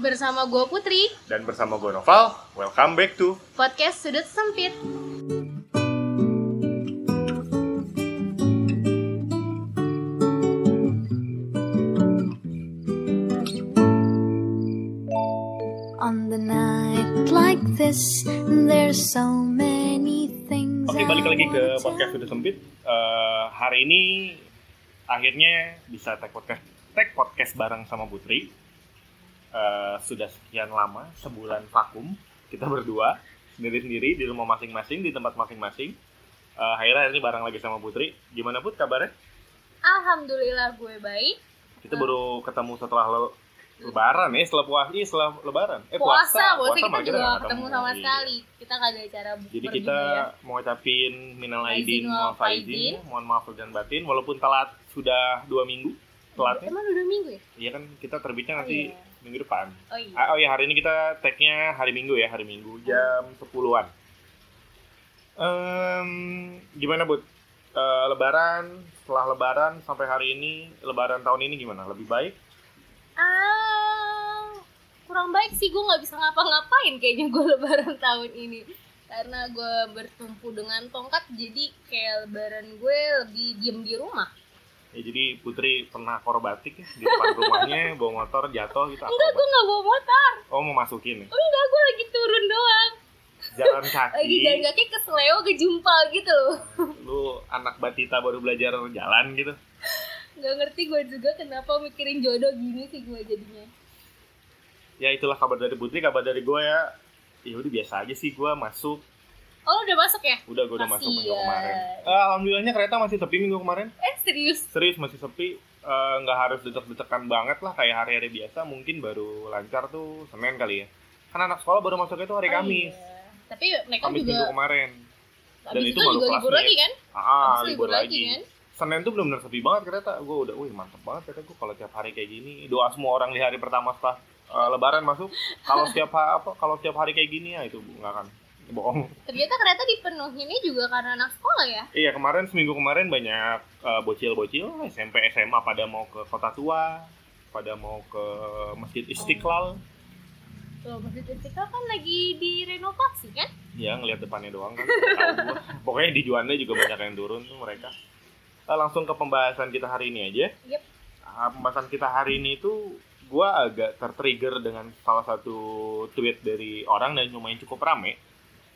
Bersama gue Putri, Dan bersama gue Noval, welcome back to podcast Sudut Sempit. On the night like this, there's so many things. Oke, I balik lagi ke podcast. Sudah Sempit. Eh, hari ini akhirnya bisa tag podcast, tag podcast bareng sama Putri. Eh, sudah sekian lama, sebulan vakum, kita berdua sendiri-sendiri di rumah masing-masing, di tempat masing-masing. Eh, akhirnya hari ini bareng lagi sama Putri. Gimana Put kabarnya? Alhamdulillah gue baik. Kita baru ketemu setelah le- lebaran ya, setelah puasa, iya, setelah lebaran. Eh Puasa, puasa, kita malah juga nggak gak ketemu sama Iya. sekali. Kita gak ada acara Jadi kita juga ya. mau ngucapin minal aidin wal wal faizin, ya. mohon maaf dan batin, walaupun telat sudah dua minggu telatnya. Emang udah minggu ya? Iya kan kita terbitnya Oh, nanti iya. Minggu depan. Oh iya. Ah, Oh ya hari ini kita tagnya hari Minggu ya hari Minggu jam 10-an. Em, gimana bud? Eh, lebaran setelah Lebaran sampai hari ini Lebaran tahun ini gimana? Lebih baik? Ah, kurang baik sih gue nggak bisa ngapa-ngapain kayaknya gue lebaran tahun ini karena gue bertumpu dengan tongkat jadi kayak lebaran gue lebih diem di rumah Ya, jadi Putri pernah akrobatik ya di depan rumahnya bawa motor jatuh gitu. enggak gue nggak bawa motor. Oh mau masukin ya? enggak gue lagi turun doang. Jalan kaki. lagi jalan kaki ke seleo ke jumpal gitu. Loh lu anak batita baru belajar jalan gitu? Nggak ngerti gue juga kenapa mikirin jodoh gini sih gue jadinya. Ya itulah kabar dari Putri kabar dari gue ya. Ya udah biasa aja sih gue masuk oh udah masuk ya? Udah gue udah masuk minggu Kasian. kemarin. Eh, alhamdulillahnya kereta masih sepi minggu kemarin. eh serius? Serius masih sepi. Eh, nggak harus detek-detekan banget lah kayak hari-hari biasa. Mungkin baru lancar tuh senin kali ya. Kan anak sekolah baru masuk itu hari Oh, kamis. iya. tapi mereka kamis minggu juga kemarin dan itu itu baru juga kelas libur lagi kan? Ah Habis libur lagi, kan? Senin tuh benar-benar sepi banget kereta. Gue udah, wih mantep banget kata gue kalau tiap hari kayak gini. Doa semua orang di hari pertama setelah uh, Lebaran masuk. Kalau setiap ha- apa, kalau tiap hari kayak gini ya itu nggak akan bohong. ternyata kereta dipenuhinnya juga karena anak sekolah ya Iya kemarin seminggu kemarin banyak uh, bocil-bocil SMP SMA pada mau ke kota tua, pada mau ke masjid Istiqlal. Tuh, Masjid Istiqlal kan lagi direnovasi kan? Ya ngelihat depannya doang kan. Pokoknya di Juanda juga banyak yang turun tuh mereka. Eh, langsung ke pembahasan kita hari ini aja. Yep. Ah, pembahasan kita hari ini tuh gua agak tertrigger dengan salah satu tweet dari orang dan lumayan cukup rame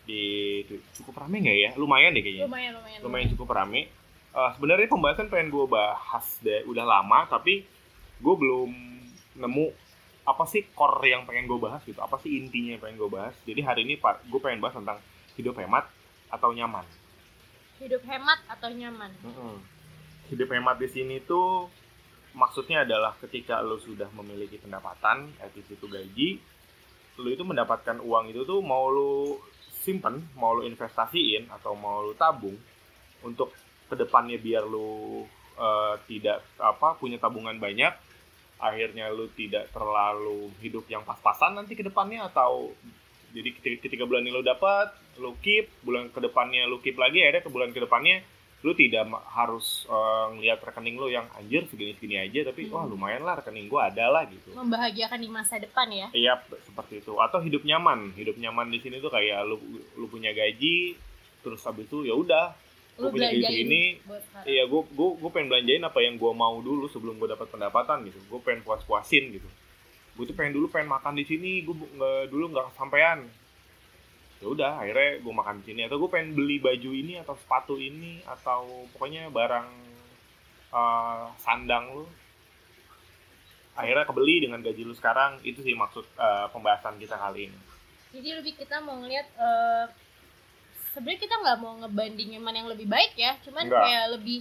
di cukup rame nggak ya? Lumayan deh kayaknya. Lumayan, lumayan. Lumayan cukup rame. Eh, Sebenarnya pembahasan pengen gue bahas deh, udah lama tapi gue belum nemu apa sih core yang pengen gue bahas gitu, apa sih intinya yang pengen gue bahas. Jadi hari ini pak, gue pengen bahas tentang hidup hemat atau nyaman. Hidup hemat atau nyaman? Mm-mm. Hidup hemat di sini tuh maksudnya adalah ketika lo sudah memiliki pendapatan, at least itu gaji, lo itu mendapatkan uang itu tuh mau lo simpen, mau lo investasiin atau mau lo tabung untuk ke depannya biar lo eh, tidak apa punya tabungan banyak, akhirnya lo tidak terlalu hidup yang pas-pasan nanti ke depannya atau jadi ketika, bulan ini lo dapat, lo keep, bulan ke depannya lo keep lagi, akhirnya ke bulan ke depannya lu tidak harus ngeliat rekening lu yang anjir segini-segini aja tapi Hmm. wah lumayan lah rekening gua ada lah gitu. Membahagiakan di masa depan ya? iya seperti itu. Atau hidup nyaman. Hidup nyaman di sini tuh kayak lu lu punya gaji terus habis itu ya udah Lu punya gaji sekarang. iya gua gua gua pengen belanjain apa yang gua mau dulu sebelum gua dapat pendapatan gitu. Gua pengen puas-puasin gitu. Gua tuh pengen dulu pengen makan di sini gua bu- nggak dulu nggak kesampaian ya udah akhirnya gue makan di sini. Atau gue pengen beli baju ini atau sepatu ini atau pokoknya barang eh, sandang lu. Akhirnya kebeli dengan gaji lu sekarang. Itu sih maksud eh, pembahasan kita kali ini. Jadi lebih kita mau ngeliat eh, sebenarnya kita nggak mau ngebandingin mana yang lebih baik ya, cuman Nggak. kayak lebih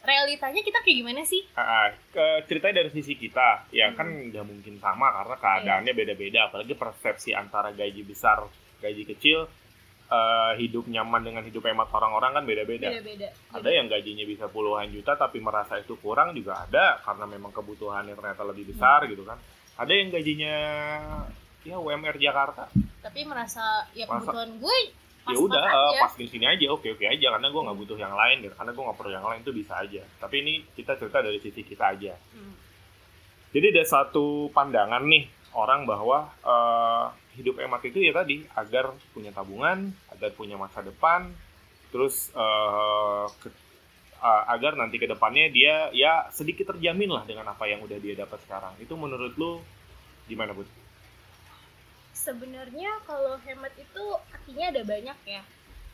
realitanya kita kayak gimana sih? Ah, ke ceritanya dari sisi kita. Ya Hmm. kan nggak mungkin sama karena keadaannya beda-beda. Apalagi persepsi antara gaji besar gaji kecil eh, hidup nyaman dengan hidup hemat orang-orang kan beda-beda. Beda-beda. ada yang gajinya bisa puluhan juta tapi merasa itu kurang juga ada karena memang kebutuhannya ternyata lebih besar gitu kan. Ada yang gajinya ya UMR Jakarta. Tapi merasa ya Merasa- kebutuhan gue ya udah eh, pas di sini aja oke oke aja karena gue nggak butuh yang lain gitu. Karena gue nggak perlu yang lain itu bisa aja. Tapi ini kita cerita dari sisi kita aja. Hmm. jadi ada satu pandangan nih orang bahwa eh, hidup hemat itu ya tadi agar punya tabungan, agar punya masa depan, terus eh, ke- eh, agar nanti ke depannya dia ya sedikit terjamin lah dengan apa yang udah dia dapat sekarang. Itu menurut lu gimana bud? sebenarnya kalau hemat itu artinya ada banyak ya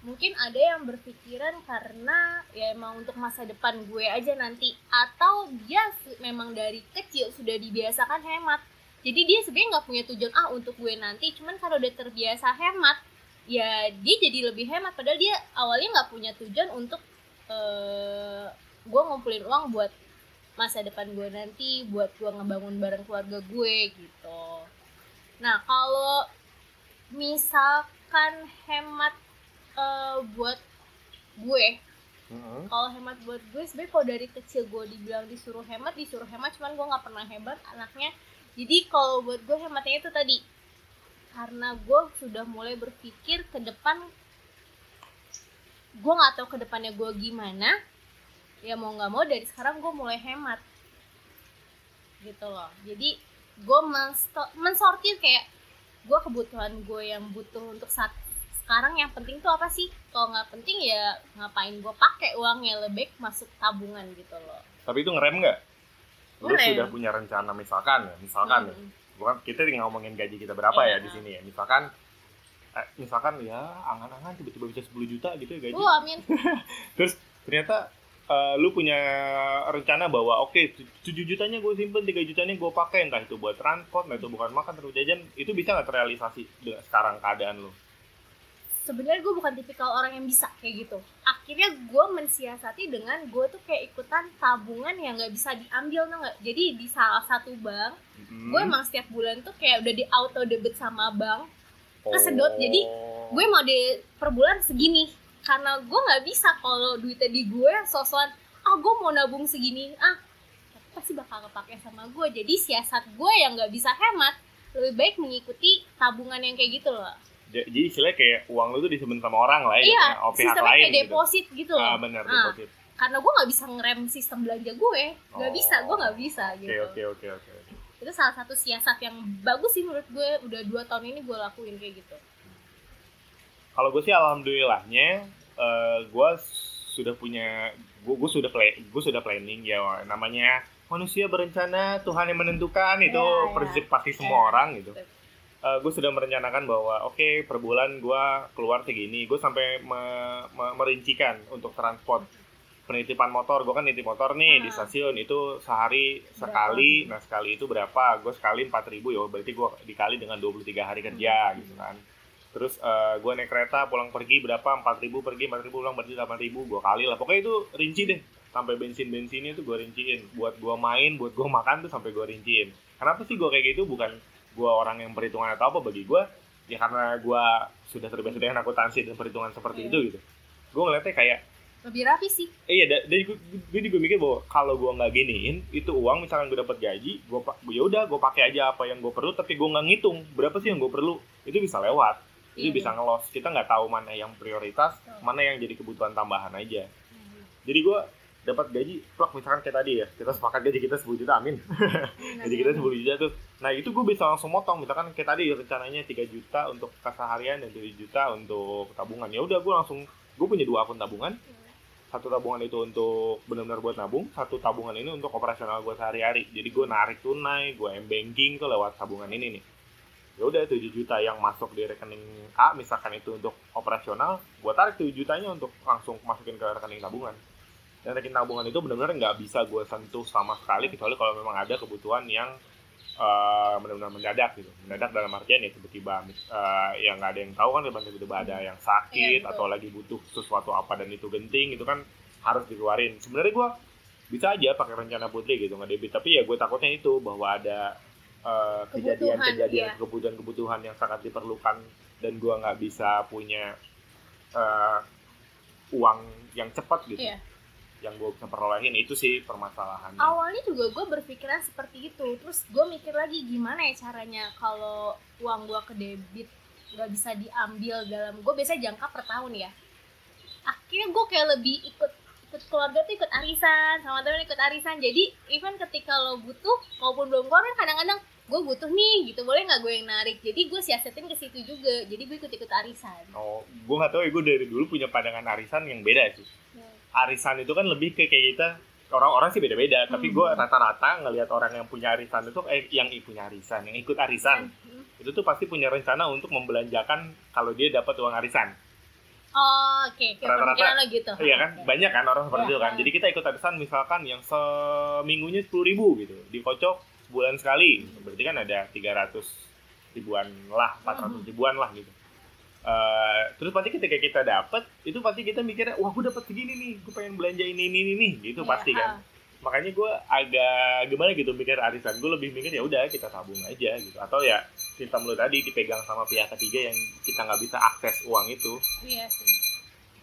mungkin ada yang berpikiran karena ya emang untuk masa depan gue aja nanti atau dia memang dari kecil sudah dibiasakan hemat jadi dia sebenarnya nggak punya tujuan ah untuk gue nanti. Cuman kalau udah terbiasa hemat ya dia jadi lebih hemat. Padahal dia awalnya nggak punya tujuan untuk eh gue ngumpulin uang buat masa depan gue nanti buat gue ngebangun bareng keluarga gue gitu. Nah, kalau misalkan hemat eh, buat gue, kalau hemat buat gue sebenarnya kalau dari kecil gue dibilang disuruh hemat, disuruh hemat, cuman gue nggak pernah hebat anaknya. Jadi kalau buat gue hematnya itu tadi. Karena gue sudah mulai berpikir ke depan gue nggak tahu ke depannya gue gimana. Ya mau nggak mau dari sekarang gue mulai hemat. Gitu loh. Jadi gue mensortir kayak gue kebutuhan gue yang butuh untuk saat sekarang yang penting tuh apa sih? Kalau nggak penting ya ngapain gue pakai uangnya? Lebih masuk tabungan gitu loh. Tapi itu ngerem nggak? Lu Ngerem. sudah punya rencana misalkan ya, misalkan ya, Hmm. bukan kita tinggal ngomongin gaji kita berapa Iya. ya di sini ya. Misalkan eh, misalkan ya angan-angan tiba-tiba bisa 10 juta gitu ya gaji. Uh, amin Terus ternyata eh, lu punya rencana bahwa oke 7 jutanya gue simpen 3 jutanya gue pakai entah itu buat transport entah itu bukan makan terus jajan itu bisa nggak terrealisasi dengan sekarang keadaan lu sebenarnya gue bukan tipikal orang yang bisa kayak gitu. Akhirnya gue mensiasati dengan gue tuh kayak ikutan tabungan yang nggak bisa diambil tuh nggak? Jadi di salah satu bank Hmm. gue emang setiap bulan tuh kayak udah di auto debit sama bank kesedot, jadi Oh. gue mau di per bulan segini. Karena gue nggak bisa kalau duitnya di gue sosokan ah gue mau nabung segini. Ah tapi pasti bakal kepake sama gue jadi siasat gue yang nggak bisa hemat lebih baik mengikuti tabungan yang kayak gitu loh jadi istilahnya kayak uang lu tuh disimpan sama orang lah ya iya gitu, oh, pihak sistemnya lain kayak gitu. deposit gitu loh ah benar Ah, deposit karena gue nggak bisa ngerem sistem belanja gue nggak Oh. bisa gue nggak bisa oke gitu oke oke oke itu salah satu siasat yang bagus sih menurut gue udah dua tahun ini gue lakuin kayak gitu kalau gue sih alhamdulillahnya eh gue sudah punya gue, gue sudah play gue sudah planning ya namanya manusia berencana Tuhan yang menentukan itu ya. prinsip pasti semua Ya. orang gitu gue sudah merencanakan bahwa oke per bulan gue keluar segini. Gue sampai me- me- merincikan untuk transport penitipan motor. Gue kan nitip motor nih di Ah. stasiun. Itu sehari sekali. Nah sekali itu berapa? Gue sekali 4000 ribu. Ya berarti gue dikali dengan 23 hari kerja gitu kan. Terus gue naik kereta pulang pergi berapa? 4000 pergi 4000 pulang berarti 8000 gue kali lah. Pokoknya itu rinci deh. Sampai bensin bensinnya tuh gue rinciin. Buat gue main buat gue makan tuh sampai gue rinciin. Kenapa sih gue kayak gitu? Bukan gue orang yang perhitungan atau apa bagi gue ya karena gue sudah terbiasa dengan akuntansi dan perhitungan seperti Iya. itu gitu gue ngeliatnya kayak lebih rapi sih Eh, iya, da- dari gue, gue juga mikir bahwa kalau gue nggak giniin, itu uang misalkan gue dapat gaji, gue ya udah gue pakai aja apa yang gue perlu, tapi gue nggak ngitung berapa sih yang gue perlu, itu bisa lewat, itu Iya, bisa ngelos. Kita nggak tahu mana yang prioritas, Betul. mana yang jadi kebutuhan tambahan aja. Jadi gue dapat gaji, plak misalkan kayak tadi ya, kita sepakat gaji kita 10 juta, amin. gaji kita 10 juta tuh. Nah itu gue bisa langsung motong, misalkan kayak tadi rencananya 3 juta untuk keseharian dan 7 juta untuk tabungan. Ya udah gue langsung, gue punya dua akun tabungan, satu tabungan itu untuk benar-benar buat nabung, satu tabungan ini untuk operasional gue sehari-hari. Jadi gue narik tunai, gue m banking tuh lewat tabungan ini nih. Ya udah 7 juta yang masuk di rekening A misalkan itu untuk operasional, gue tarik 7 jutanya untuk langsung masukin ke rekening tabungan. Dan rekening tabungan itu benar-benar nggak bisa gue sentuh sama sekali kecuali kalau memang ada kebutuhan yang eh, benar-benar mendadak gitu. Mendadak dalam artian ya tiba-tiba eh, yang nggak ada yang tahu kan tiba-tiba ada yang sakit betul. atau lagi butuh sesuatu apa dan itu genting itu kan harus dikeluarin. Sebenarnya gue bisa aja pakai rencana putri gitu nggak debit tapi ya gue takutnya itu bahwa ada eh, kejadian-kejadian iya. kebutuhan-kebutuhan yang sangat diperlukan dan gue nggak bisa punya eh, uang yang cepat gitu Iya. Yang gue bisa perolehin itu sih permasalahannya. Awalnya juga gue berpikiran seperti itu. Terus gue mikir lagi gimana ya caranya kalau uang gue ke debit nggak bisa diambil dalam gue biasanya jangka per tahun ya. Akhirnya gue kayak lebih ikut ikut keluarga tuh ikut arisan sama temen ikut arisan. Jadi even ketika lo butuh maupun belum keluar kadang-kadang gue butuh nih gitu. Boleh nggak gue yang narik? Jadi gue siasetin ke situ juga. Jadi gue ikut ikut arisan. Oh gue nggak tahu ya gue dari dulu punya pandangan arisan yang beda sih. Ya. Arisan itu kan lebih ke kayak kita orang-orang sih beda-beda tapi gue Hmm. rata-rata ngelihat orang yang punya arisan itu eh yang punya arisan yang ikut arisan Hmm. itu tuh pasti punya rencana untuk membelanjakan kalau dia dapat uang arisan oh oke oke Rata-rata- gitu iya kan Oke. banyak kan orang seperti Iya, itu kan iya. jadi kita ikut arisan misalkan yang seminggunya sepuluh ribu gitu dikocok sebulan sekali berarti kan ada 300 ribuan lah 400 Mhm. ribuan lah gitu Eh, terus pasti ketika kita dapat itu pasti kita mikirnya wah gue dapat segini nih gue pengen belanja ini ini ini nih gitu Iya, pasti kan ah. makanya gue agak gimana gitu mikir arisan gue lebih mikir ya udah kita tabung aja gitu atau ya sistem lu tadi dipegang sama pihak ketiga yang kita nggak bisa akses uang itu Iya sih.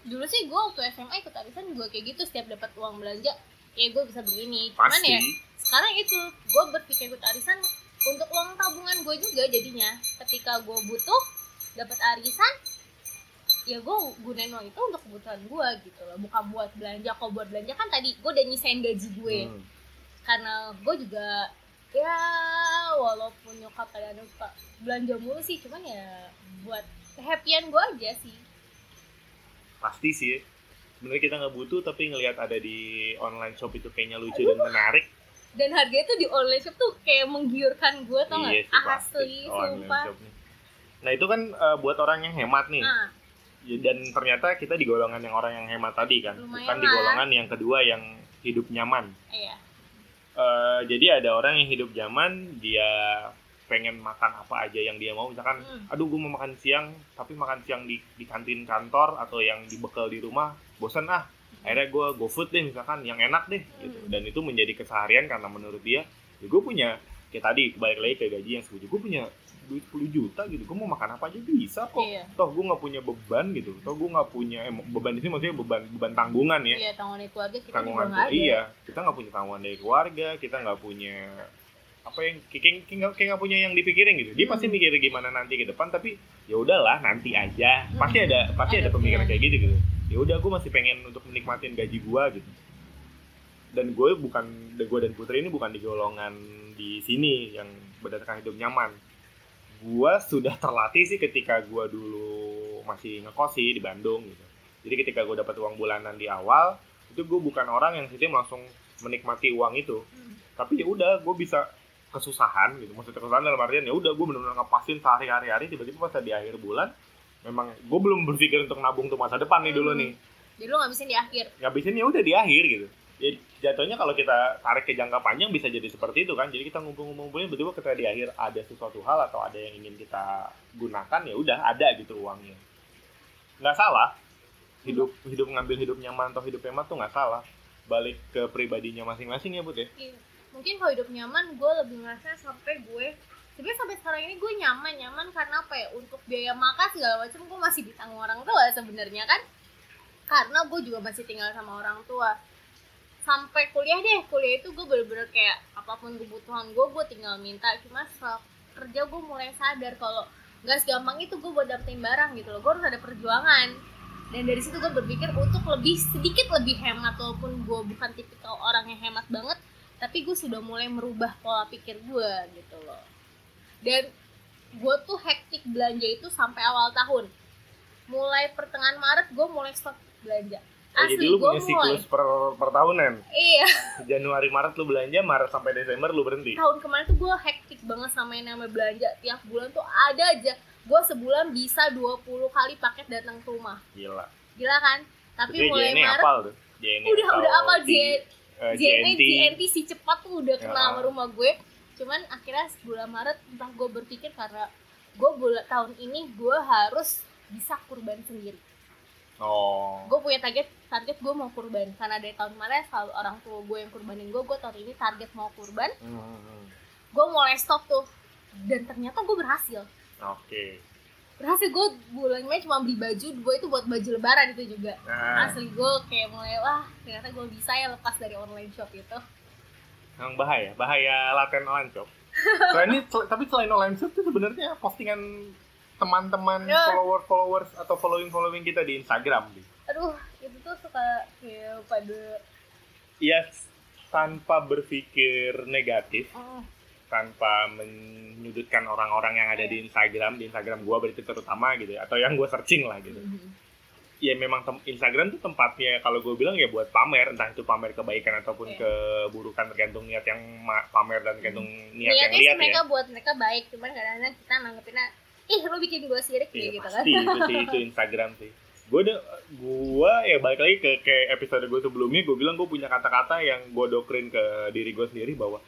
Dulu sih gue waktu SMA ikut arisan juga kayak gitu setiap dapat uang belanja ya gue bisa begini. Cuman pasti ya sekarang itu gue berpikir ikut arisan untuk uang tabungan gue juga jadinya. Ketika gue butuh dapat arisan ya gue gunain uang itu untuk kebutuhan gue gitu loh. Bukan buat belanja. Kalau buat belanja kan tadi gue udah nyisain gaji gue. Hmm. karena gue juga ya walaupun nyokap kadang suka belanja mulu sih cuman ya buat kehappyan gue aja sih. Pasti sih. Sebenarnya kita nggak butuh tapi ngelihat ada di online shop itu kayaknya lucu dan menarik. Dan harganya tuh di online shop tuh kayak menggiurkan gue tau iya gak? pasti. asli sumpah. Nah itu kan eh, buat orang yang hemat nih. Nah dan ternyata kita di golongan yang orang yang hemat tadi kan. Lumayan bukan di golongan yang kedua yang hidup nyaman. Iya. Eh, jadi ada orang yang hidup nyaman dia pengen makan apa aja yang dia mau. Misalkan Hmm. aduh gue mau makan siang tapi makan siang di, di kantin kantor atau yang dibekal di rumah bosan ah akhirnya gue go food deh misalkan yang enak deh gitu. Hmm. dan itu menjadi keseharian karena menurut dia ya gue punya kayak tadi balik lagi ke gaji yang setuju. Gue punya duit 10 juta gitu. Gue mau makan apa aja bisa kok. Iya. Toh gue nggak punya beban gitu. Toh gue nggak punya eh, beban di sini maksudnya beban beban tanggungan ya. Iya tanggungan keluarga kita juga tanggungan nggak ada. iya. Kita nggak punya tanggungan dari keluarga kita nggak punya apa yang kayak kayak- nggak- punya yang dipikirin gitu. Dia Hmm. pasti mikir gimana nanti ke depan tapi ya udahlah nanti aja. Pasti Hmm. ada pasti ada Ada pemikiran kayak gitu gitu. Ya udah gue masih pengen untuk menikmatin gaji gue gitu. Dan gue bukan gue dan putri ini bukan di golongan di sini yang berdasarkan hidup nyaman gue sudah terlatih sih ketika gue dulu masih ngekos sih di Bandung gitu. Jadi ketika gue dapat uang bulanan di awal itu gue bukan orang yang sistem langsung menikmati uang itu. Hmm. tapi ya udah gue bisa kesusahan gitu. Maksudnya kesusahan dalam artian ya udah gue benar-benar ngepasin sehari-hari hari tiba-tiba pas di akhir bulan memang gue belum berpikir untuk nabung untuk masa depan nih dulu nih. Jadi lu ngabisin di akhir? Ngabisin ya udah di akhir gitu. Ya jatuhnya kalau kita tarik ke jangka panjang bisa jadi seperti itu kan? Jadi kita ngumpul-ngumpulin betul ketika di akhir ada sesuatu hal atau ada yang ingin kita gunakan ya udah ada gitu uangnya. Nggak salah. Hidup hidup ngambil hidup nyaman atau hidup hemat tuh nggak salah. Balik ke pribadinya masing-masing ya bud ya? Iya. mungkin kalau hidup nyaman gue lebih ngerasa sampai gue sebenarnya sampai sekarang ini gue nyaman nyaman karena apa ya? Untuk biaya makan segala macam gue masih ditanggung orang tua sebenarnya kan? Karena gue juga masih tinggal sama orang tua sampai kuliah deh kuliah itu gue bener-bener kayak apa pun kebutuhan gue gue tinggal minta. Cuma setelah kerja gue mulai sadar kalau nggak segampang itu gue buat dapetin barang gitu loh. Gue harus ada perjuangan. Dan dari situ gue berpikir untuk lebih sedikit lebih hemat walaupun gue bukan tipikal orang yang hemat banget tapi gue sudah mulai merubah pola pikir gue gitu loh. Dan gue tuh hektik belanja itu sampai awal tahun. Mulai pertengahan Maret gue mulai stop belanja Oh, jadi asli lu punya siklus per, per tahunan. Iya. Januari Maret lu belanja Maret sampai Desember lu berhenti. Tahun kemarin tuh gue hektik banget sama yang namanya belanja. Tiap bulan tuh ada aja. Gue sebulan bisa 20 kali paket datang ke rumah. Gila. Gila kan? Tapi Jadi mulai JNE Maret apal tuh. JNE udah udah apa? T- J eh, JNE JNT JNT si cepat tuh udah kenal Ya. sama rumah gue. Cuman akhirnya bulan Maret entah gue berpikir karena gue bulan tahun ini gue harus bisa kurban sendiri oh. Gue punya target target gue mau kurban. Karena dari tahun kemarin selalu orang tua gue yang kurbanin gue gue tahun ini target mau kurban. Hmm, gue mulai stop tuh. Dan ternyata gue berhasil. Oke. Berhasil gue bulan Mei cuma beli baju gue itu buat baju lebaran itu juga. Nah. Asli gue kayak mulai wah ternyata gue bisa ya lepas dari online shop itu. Yang bahaya, bahaya laten online shop. Selain ini, tapi selain online shop itu sebenarnya postingan teman-teman Ya. follower-followers atau following-following kita di Instagram. Aduh itu tuh suka kayak pada Iya, tanpa berpikir negatif, oh, tanpa menyudutkan orang-orang yang ada di Instagram di Instagram gue berarti terutama gitu ya, atau yang gue searching lah gitu Mhm. ya memang Instagram tuh tempatnya kalau gue bilang ya buat pamer entah itu pamer kebaikan ataupun Iya. keburukan tergantung niat yang ma- pamer dan tergantung niat yang niatnya sih lihat mereka ya buat mereka baik cuman kadang-kadang kita nanggepinnya ih lu bikin gue sirik Iya, gitu kan. pasti itu sih itu Instagram sih. Gue udah gue ya balik lagi ke kayak episode gue sebelumnya gue bilang gue punya kata-kata yang gue doktrin ke diri gue sendiri bahwa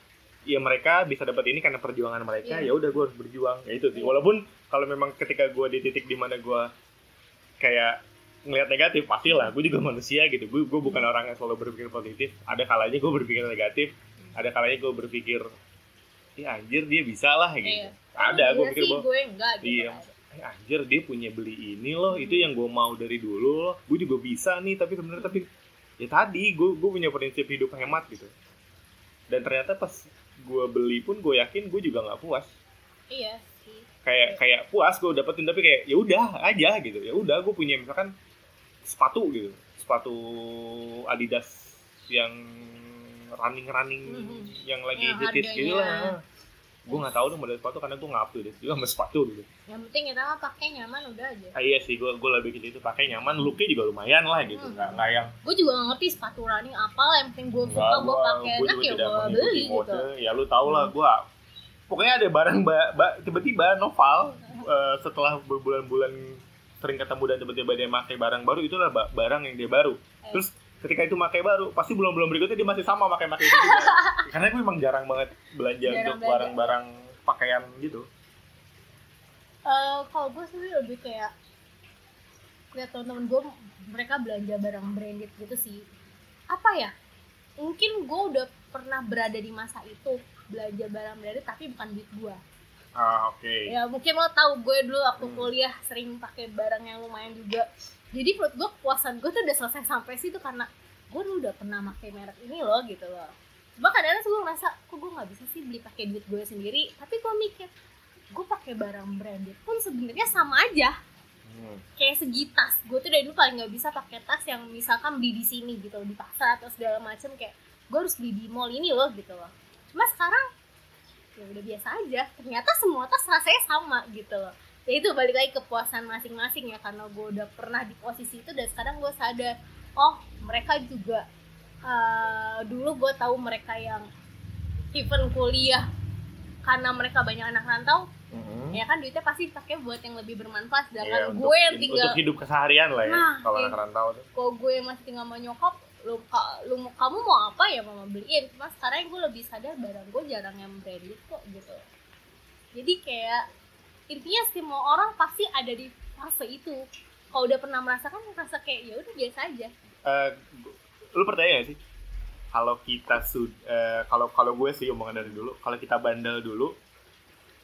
ya mereka bisa dapat ini karena perjuangan mereka Iya. ya udah gue harus berjuang ya itu sih. Iya. walaupun kalau memang ketika gue di titik di mana gue kayak ngelihat negatif pastilah gue juga manusia gitu. Gue gue bukan orang yang selalu berpikir positif. Ada kalanya gue berpikir negatif ada kalanya gue berpikir ya anjir dia bisa lah gitu. Iya. ada gue Iya pikir bahwa gue enggak gitu Iya. kan. eh anjir dia punya beli ini loh itu yang gue mau dari dulu loh. Gue juga bisa nih tapi sebenarnya tapi ya tadi gue gue punya prinsip hidup hemat gitu. Dan ternyata pas gue beli pun gue yakin gue juga nggak puas. Iya sih. Kayak kayak puas gue dapetin tapi kayak ya udah aja gitu. Ya udah gue punya misalkan sepatu gitu. Sepatu Adidas yang running running Mhm. yang lagi Yang hits gitu lah. Gue nggak tahu dong model sepatu karena gue nggak up to date juga sama sepatu gitu yang penting kita mah pakai nyaman udah aja. Ah, iya sih, gue gue lebih gitu itu pakai nyaman, looknya juga lumayan lah gitu, Hmm. nggak nggak yang gue juga gak ngerti sepatu running apa lah yang penting gue suka nggak gue pakai. enak juga ya gue beli mode. gitu. Ya lu tau lah, gue pokoknya ada barang ba, ba- tiba-tiba novel eh, setelah berbulan-bulan sering ketemu dan tiba-tiba dia pakai barang baru itulah ba- barang yang dia baru. Eh. Terus ketika itu pakai baru, pasti bulan-bulan berikutnya dia masih sama pakai-pakai itu juga. Karena gue emang jarang banget belanja Jarang untuk barang-barang pakaian gitu. Eh, kalau gue sih lebih kayak lihat teman-teman gue mereka belanja barang branded gitu sih apa ya mungkin gue udah pernah berada di masa itu belanja barang branded tapi bukan duit gue Ah, oke. ya mungkin lo tahu gue dulu waktu Hmm. kuliah sering pakai barang yang lumayan juga jadi menurut gue kepuasan gue tuh udah selesai sampai situ karena gue dulu udah pernah pakai merek ini loh gitu loh. Cuma kadang-kadang gue ngerasa kok gue nggak bisa sih beli pakai duit gue sendiri? Tapi gue mikir gue pakai barang branded pun sebenarnya sama aja. Hmm. kayak segi tas gue tuh dari dulu paling nggak bisa pakai tas yang misalkan beli di sini gitu di pasar atau segala macem kayak gue harus beli di mall ini loh gitu loh. Cuma sekarang ya udah biasa aja. Ternyata semua tas rasanya sama gitu loh ya itu balik lagi kepuasan masing-masing ya karena gue udah pernah di posisi itu dan sekarang gue sadar oh mereka juga eh, dulu gue tahu mereka yang even kuliah karena mereka banyak anak rantau Mhm. ya kan duitnya pasti dipakai buat yang lebih bermanfaat sedangkan untuk, gue yang tinggal untuk hidup keseharian lah ya Nah, kalau iya. anak rantau tuh. kalau gue masih tinggal sama nyokap lu, ka- lu kamu mau apa ya mama beliin cuma sekarang gue lebih sadar barang gue jarang yang branded kok gitu jadi kayak intinya semua orang pasti ada di fase itu kalau udah pernah merasakan merasa kayak ya udah biasa aja Eh, gu- lu percaya gak sih kalau kita sud eh, kalau kalau gue sih omongan dari dulu kalau kita bandel dulu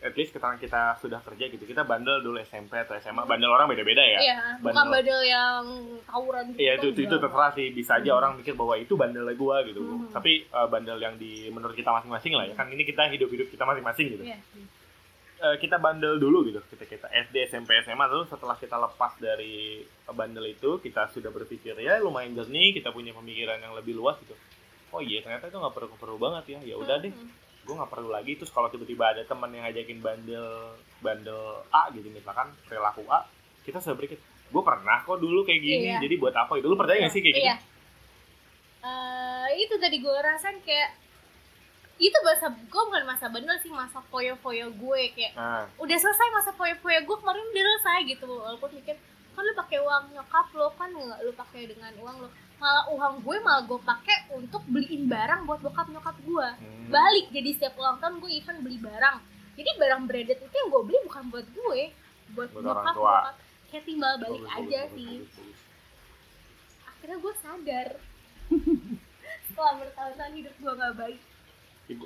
at least kita kita sudah kerja gitu kita bandel dulu SMP atau SMA bandel orang beda-beda ya iya bukan bandel. yang tawuran gitu Iya itu, itu, itu enggak. terserah sih bisa aja Hmm. orang mikir bahwa itu bandel gue gitu Hmm. tapi eh, bandel yang di menurut kita masing-masing lah ya kan ini kita hidup-hidup kita masing-masing gitu Iya. Eh, kita bandel dulu gitu. Kita kita SD SMP SMA terus setelah kita lepas dari bandel itu kita sudah berpikir ya lumayan jernih kita punya pemikiran yang lebih luas gitu. Oh iya ternyata itu nggak perlu perlu banget ya. Ya udah deh gue nggak perlu lagi. Terus kalau tiba-tiba ada teman yang ngajakin bandel bandel A gitu misalkan perilaku A kita sudah berpikir gue pernah kok dulu kayak gini Iya. jadi buat apa? Itu lu percaya nggak sih kayak gitu? Iya. Eh, itu tadi gue rasain kayak itu masa gue bukan masa bener sih masa foya-foya gue kayak nah udah selesai masa foya-foya gue kemarin udah selesai gitu. Walaupun mikir kan lu pakai uang nyokap lo kan nggak lu pakai dengan uang lo. Malah uang gue malah gue pakai untuk beliin barang buat bokap nyokap gue hmm, balik jadi setiap ulang tahun gue even beli barang. Jadi barang branded itu yang gue beli bukan buat gue buat, Buat nyokap bokap kayak timbal balik aja sih. akhirnya gue sadar. Setelah bertahun-tahun hidup gue gak baik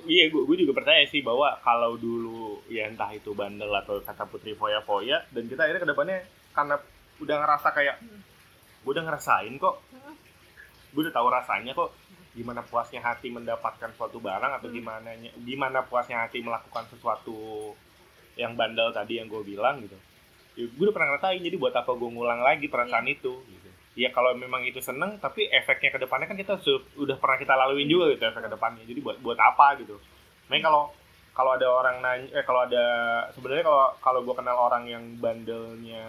Iya, gue, gue juga percaya sih bahwa kalau dulu ya entah itu bandel atau kata putri foya-foya dan kita akhirnya ke depannya karena udah ngerasa kayak gue udah ngerasain kok, gue udah tahu rasanya kok gimana puasnya hati mendapatkan suatu barang atau Hmm. gimana gimana puasnya hati melakukan sesuatu yang bandel tadi yang gue bilang gitu. Ya, gue udah pernah ngerasain jadi buat apa gue ngulang lagi perasaan itu gitu. Ya kalau memang itu seneng tapi efeknya ke depannya kan kita su- udah pernah kita laluin juga gitu efek ke depannya. Jadi buat buat apa gitu. Makanya kalau kalau ada orang nanya eh kalau ada sebenarnya kalau kalau gue kenal orang yang bandelnya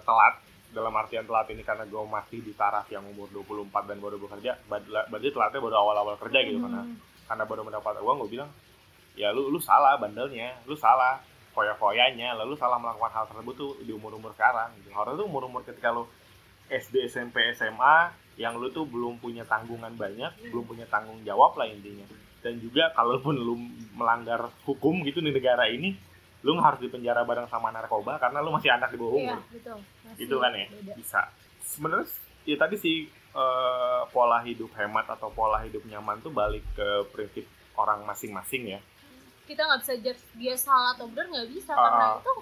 telat dalam artian telat ini karena gue masih di taraf yang umur 24 dan baru bekerja berarti telatnya baru awal-awal kerja gitu karena Hmm. karena baru mendapat uang gue bilang ya lu lu salah bandelnya lu salah foya-foyanya lalu salah melakukan hal tersebut tuh di umur-umur sekarang gitu. harusnya tuh umur-umur ketika lu SD SMP SMA yang lu tuh belum punya tanggungan banyak belum punya tanggung jawab lah intinya dan juga kalaupun lu melanggar hukum gitu di negara ini lu harus dipenjara bareng sama narkoba karena lu masih anak di bawah Iya, umur betul. Masih gitu kan ya beda. bisa sebenarnya ya tadi sih eh, pola hidup hemat atau pola hidup nyaman tuh balik ke prinsip orang masing-masing ya Kita nggak bisa judge dia salah atau benar nggak bisa Ah. karena itu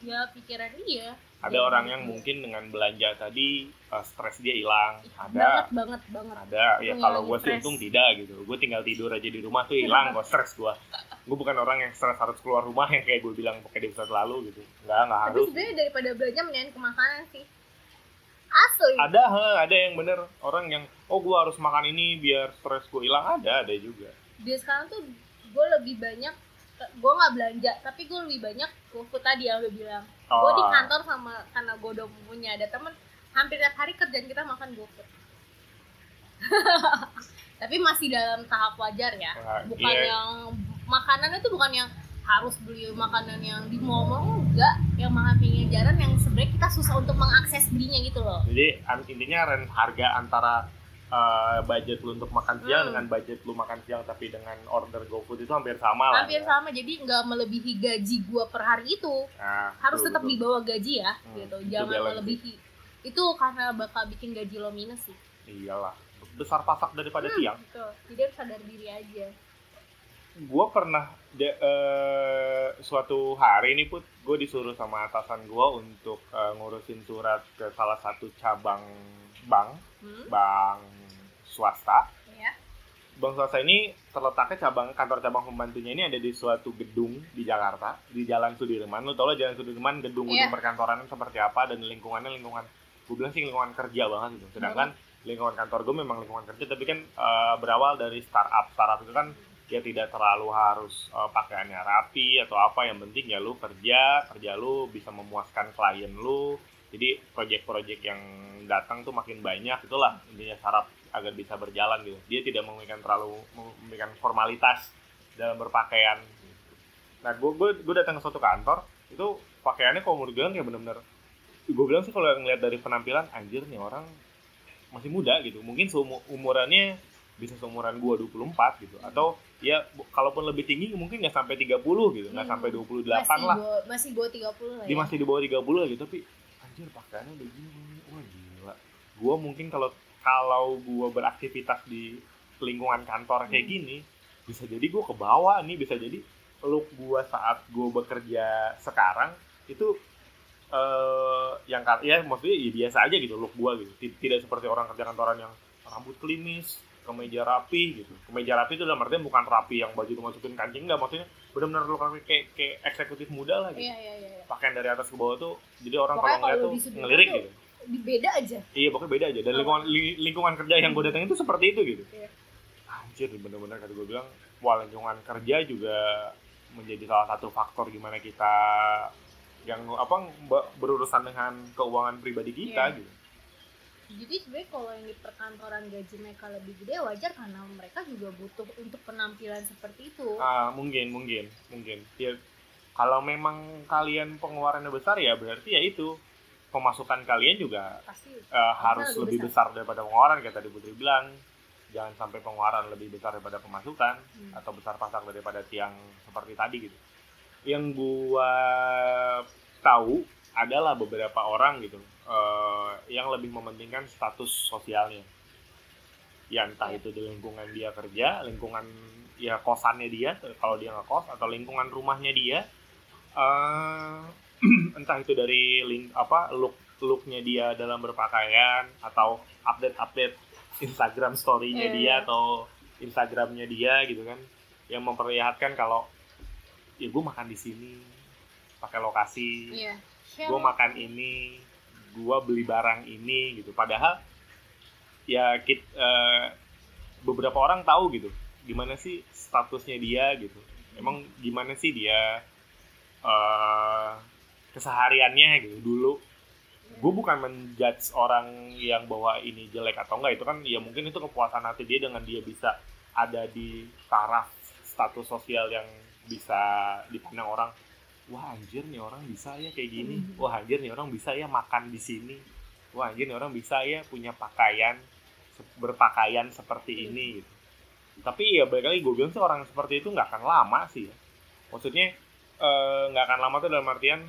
ya pikiran dia. Ada orang yang mungkin dengan belanja tadi eh, stres dia hilang. Ada. Banget banget banget. ada. Ya Ngilangin kalau gue sih untung tidak gitu. Gue tinggal tidur aja di rumah tuh hilang kok stres gue gue bukan orang yang stres harus keluar rumah yang kayak gue bilang pakai di episode lalu gitu. Nggak nggak Tapi harus. sebenarnya daripada belanja mendingan ke makanan sih. Asli. ada he, ada yang bener. Orang yang oh gue harus makan ini biar stres gue hilang. Ada ada juga. Dia sekarang tuh gue lebih banyak gue nggak belanja tapi gue lebih banyak GoFood tadi yang udah bilang. Gue di Oh. kantor sama karena gue udah punya ada temen hampir tiap hari kerjaan kita makan GoFood tapi masih dalam tahap wajar ya. Nah, bukan iya. yang makanan itu bukan yang harus beli makanan yang di mall enggak. Yang makan pinggir jalan yang sebenarnya kita susah untuk mengakses belinya gitu loh. Jadi intinya harga antara uh, budget lu untuk makan siang Hmm. dengan budget lu makan siang tapi dengan order GoFood itu hampir sama lah. hampir ya. sama jadi nggak melebihi gaji gue per hari itu Nah, harus betul, tetap betul. di bawah gaji ya Hmm, gitu itu jangan balance. melebihi itu karena bakal bikin gaji lo minus sih Iyalah. Besar pasak daripada Hmm, tiang. betul jadi harus sadar diri aja Gua pernah de- eh, suatu hari ini put gue disuruh sama atasan gua untuk eh, ngurusin surat ke salah satu cabang bank, hmm? bank swasta. ya Bank swasta ini terletaknya cabang kantor cabang pembantunya ini ada di suatu gedung di Jakarta di Jalan Sudirman. Lu tau lah Jalan Sudirman gedung-gedung Iya. perkantoran seperti apa dan lingkungannya lingkungan gue bilang sih lingkungan kerja banget gitu. Sedangkan lingkungan kantor gue memang lingkungan kerja tapi kan eh, berawal dari startup. Startup itu kan ya tidak terlalu harus eh, pakaiannya rapi atau apa yang penting ya lu kerja kerja lu bisa memuaskan klien lu jadi proyek-proyek yang datang tuh makin banyak itulah intinya syarat agar bisa berjalan gitu. Dia tidak memberikan terlalu memberikan formalitas dalam berpakaian. Nah gue gue gue datang ke suatu kantor itu pakaiannya kalau menurut gue kayak bener-bener gue bilang sih kalau ngeliat dari penampilan anjir nih orang masih muda gitu. Mungkin seumur umurannya bisa seumuran gua 24 gitu. Atau ya kalaupun lebih tinggi mungkin nggak sampai 30 gitu. Nggak Hmm. sampai 28 masih lah. Bo, masih bawah 30 lah dia ya. masih di bawah 30 gitu tapi anjir pakaiannya udah gini wah gila. Gua mungkin kalau kalau gua beraktivitas di lingkungan kantor kayak Hmm. gini bisa jadi gua ke bawah nih bisa jadi look gua saat gua bekerja sekarang itu eh yang ya maksudnya ya biasa aja gitu look gua gitu. Ti- tidak seperti orang kerja kantoran yang rambut klimis kemeja rapi gitu. Kemeja rapi itu dalam artian bukan rapi yang baju dimasukin kancing enggak maksudnya benar-benar look rapi kayak kayak eksekutif muda lah gitu. Iya iya iya pakaian dari atas ke bawah tuh jadi orang Pokoknya kalau ngeliat tuh ngelirik tuh- gitu beda aja. Iya pokoknya beda aja. Dan Oh. lingkungan li- lingkungan kerja yang gue datengin tuh seperti itu gitu. Iya. anjir bener-bener kata gue bilang wah lingkungan kerja juga menjadi salah satu faktor gimana kita yang apa be- berurusan dengan keuangan pribadi kita Iya. gitu. Jadi sebenarnya kalau yang di perkantoran gaji mereka lebih gede wajar karena mereka juga butuh untuk penampilan seperti itu. Ah, mungkin mungkin mungkin. Ya kalau memang kalian pengeluarannya besar ya berarti ya itu pemasukan kalian juga pasti eh, harus lebih lebih besar. daripada pengeluaran kayak tadi Putri bilang jangan sampai pengeluaran lebih besar daripada pemasukan Hmm. atau besar pasak daripada tiang seperti tadi gitu yang gua tahu adalah beberapa orang gitu eh, yang lebih mementingkan status sosialnya ya entah Iya. itu di lingkungan dia kerja lingkungan ya kosannya dia kalau dia nggak kos atau lingkungan rumahnya dia eh, entah itu dari link apa look looknya dia dalam berpakaian atau update update Instagram story-nya Iya, dia iya. atau Instagramnya dia gitu kan. Yang memperlihatkan kalau ya gue makan di sini pakai lokasi. Iya gue makan ini gue beli barang ini gitu. Padahal ya kit, eh, beberapa orang tahu gitu gimana sih statusnya dia gitu. Emang gimana sih dia eh kesehariannya gitu dulu. Gue bukan menjudge orang yang bawa ini jelek atau enggak itu kan ya mungkin itu kepuasan hati dia dengan dia bisa ada di taraf status sosial yang bisa dipandang orang wah anjir nih orang bisa ya kayak gini. Wah anjir nih orang bisa ya makan di sini. Wah anjir nih orang bisa ya punya pakaian berpakaian seperti ini. Gitu tapi ya balik lagi gue bilang sih orang seperti itu nggak akan lama sih ya. Maksudnya eh, nggak akan lama tuh dalam artian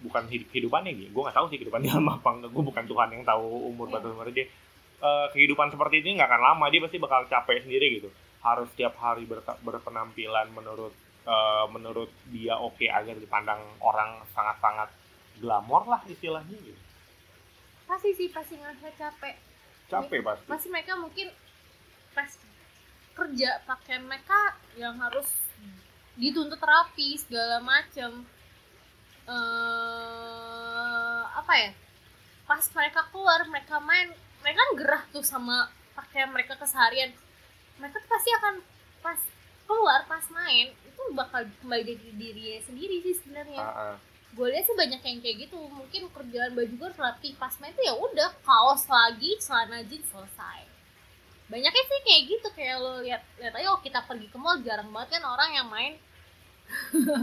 bukan hidup kehidupannya gitu. Gue nggak tahu sih kehidupannya lama apa enggak. Gue bukan Tuhan yang tahu umur Iya. batas umur dia Eh, kehidupan seperti ini nggak akan lama. Dia pasti bakal capek sendiri gitu. Harus setiap hari berka- berpenampilan menurut eh, menurut dia oke agar dipandang orang sangat-sangat glamor lah istilahnya gitu. Pasti sih pasti ngerasa capek. Capek pasti. Pasti mereka mungkin pas kerja pakai mereka yang harus dituntut rapi segala macem eh apa ya? Pas mereka keluar mereka main mereka kan gerah tuh sama pakaian mereka keseharian. Mereka tuh pasti akan pas keluar pas main itu bakal kembali jadi dirinya sendiri sih sebenarnya. Ah, ah. gue lihat sih banyak yang kayak gitu. Mungkin kerjaan baju gue rapi pas main tuh ya udah kaos lagi celana jeans selesai. Banyaknya sih kayak gitu. Kayak lo lihat lihat aja oh kita pergi ke mall jarang banget kan orang yang main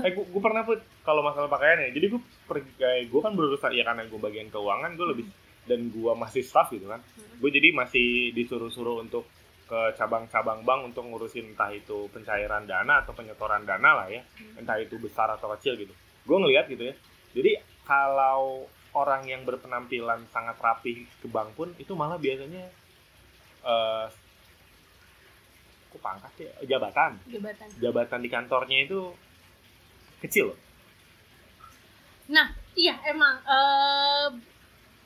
eh gue, gue pernah put kalau masalah pakaian ya jadi gue pergi kayak gue kan berurusan ya karena gue bagian keuangan gue lebih dan gue masih staff gitu kan. Hmm. gue jadi masih disuruh-suruh untuk ke cabang-cabang bank untuk ngurusin entah itu pencairan dana atau penyetoran dana lah ya. Hmm. entah itu besar atau kecil gitu. Gue ngelihat gitu ya. Jadi kalau orang yang berpenampilan sangat rapi ke bank pun itu malah biasanya eh kok pangkat ya? Jabatan. Jabatan. Jabatan di kantornya itu kecil loh. Nah iya emang eh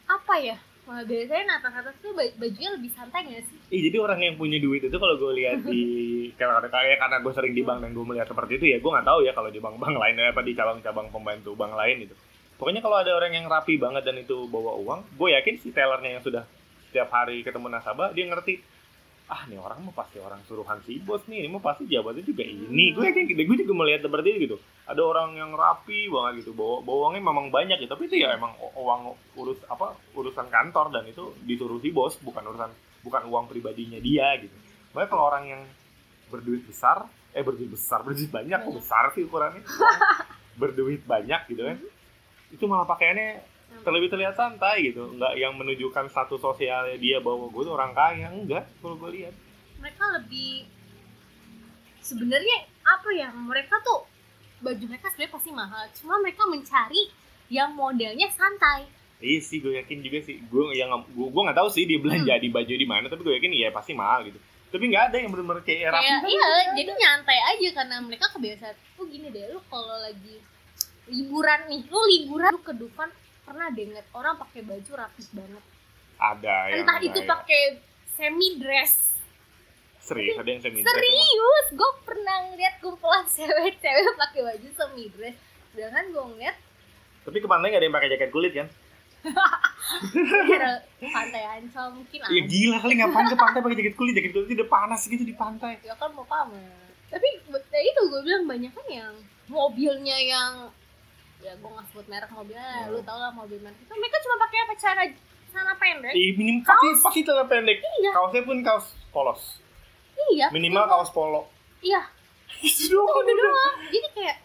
apa ya? Wah, biasanya atas atas tuh baj- bajunya lebih santai gak sih? Ih, jadi orang yang punya duit itu kalau gue lihat di karena kayak karena gue sering di bank dan gue melihat seperti itu ya gue nggak tahu ya kalau di bank-bank lain ya, apa di cabang-cabang pembantu bank lain itu. Pokoknya kalau ada orang yang rapi banget dan itu bawa uang, gue yakin si tellernya yang sudah setiap hari ketemu nasabah dia ngerti ah nih orang mah pasti orang suruhan si bos nih, ini mah pasti jabatannya juga ini. Gue yakin gitu, gue juga melihat seperti itu gitu. Ada orang yang rapi banget gitu, bawa, bawa uangnya memang banyak gitu, tapi itu ya emang uang urus apa urusan kantor dan itu disuruh si bos, bukan urusan bukan uang pribadinya dia gitu. Makanya kalau orang yang berduit besar, eh berduit besar, berduit banyak, kok besar sih ukurannya? berduit banyak gitu kan. Itu malah pakaiannya terlebih terlihat santai gitu, nggak yang menunjukkan status sosialnya dia bahwa gue tuh orang kaya, enggak kalau gue lihat. mereka lebih sebenarnya apa ya mereka tuh baju mereka sebenarnya pasti mahal cuma mereka mencari yang modelnya santai Iya sih, gue yakin juga sih. Gue yang gue gue nggak tahu sih dia belanja di baju di mana, tapi gue yakin ya pasti mahal gitu. Tapi nggak ada yang benar-benar kayak rapi. kayak iya jadi nyantai aja karena mereka kebiasaan oh gini deh lu kalau lagi liburan nih lu liburan lu ke Dufan pernah deh ngeliat orang pakai baju rapi banget. Ada yang entah ada itu pakai semi dress serius ada yang semi serius gue pernah ngeliat kumpulan cewek-cewek pakai baju semi dress sedangkan gue ngeliat Tapi ke pantai nggak ada yang pakai jaket kulit kan? kira pantai ancol mungkin Ya ada gila kali ngapain ke pantai pakai jaket kulit? Jaket kulit itu udah panas gitu di pantai. ya kan mau pamer. Tapi ya itu gue bilang banyak kan yang mobilnya yang ya gue nggak sebut merek mobilnya Hmm. lu tau lah mobil merek itu mereka cuma pakai apa cara sana pendek Ih, minim pasti pasti celana pendek. Iya. Kaosnya pun kaos polos. iya Minimal iya, kaos polo. iya Itu doang. doang jadi kayak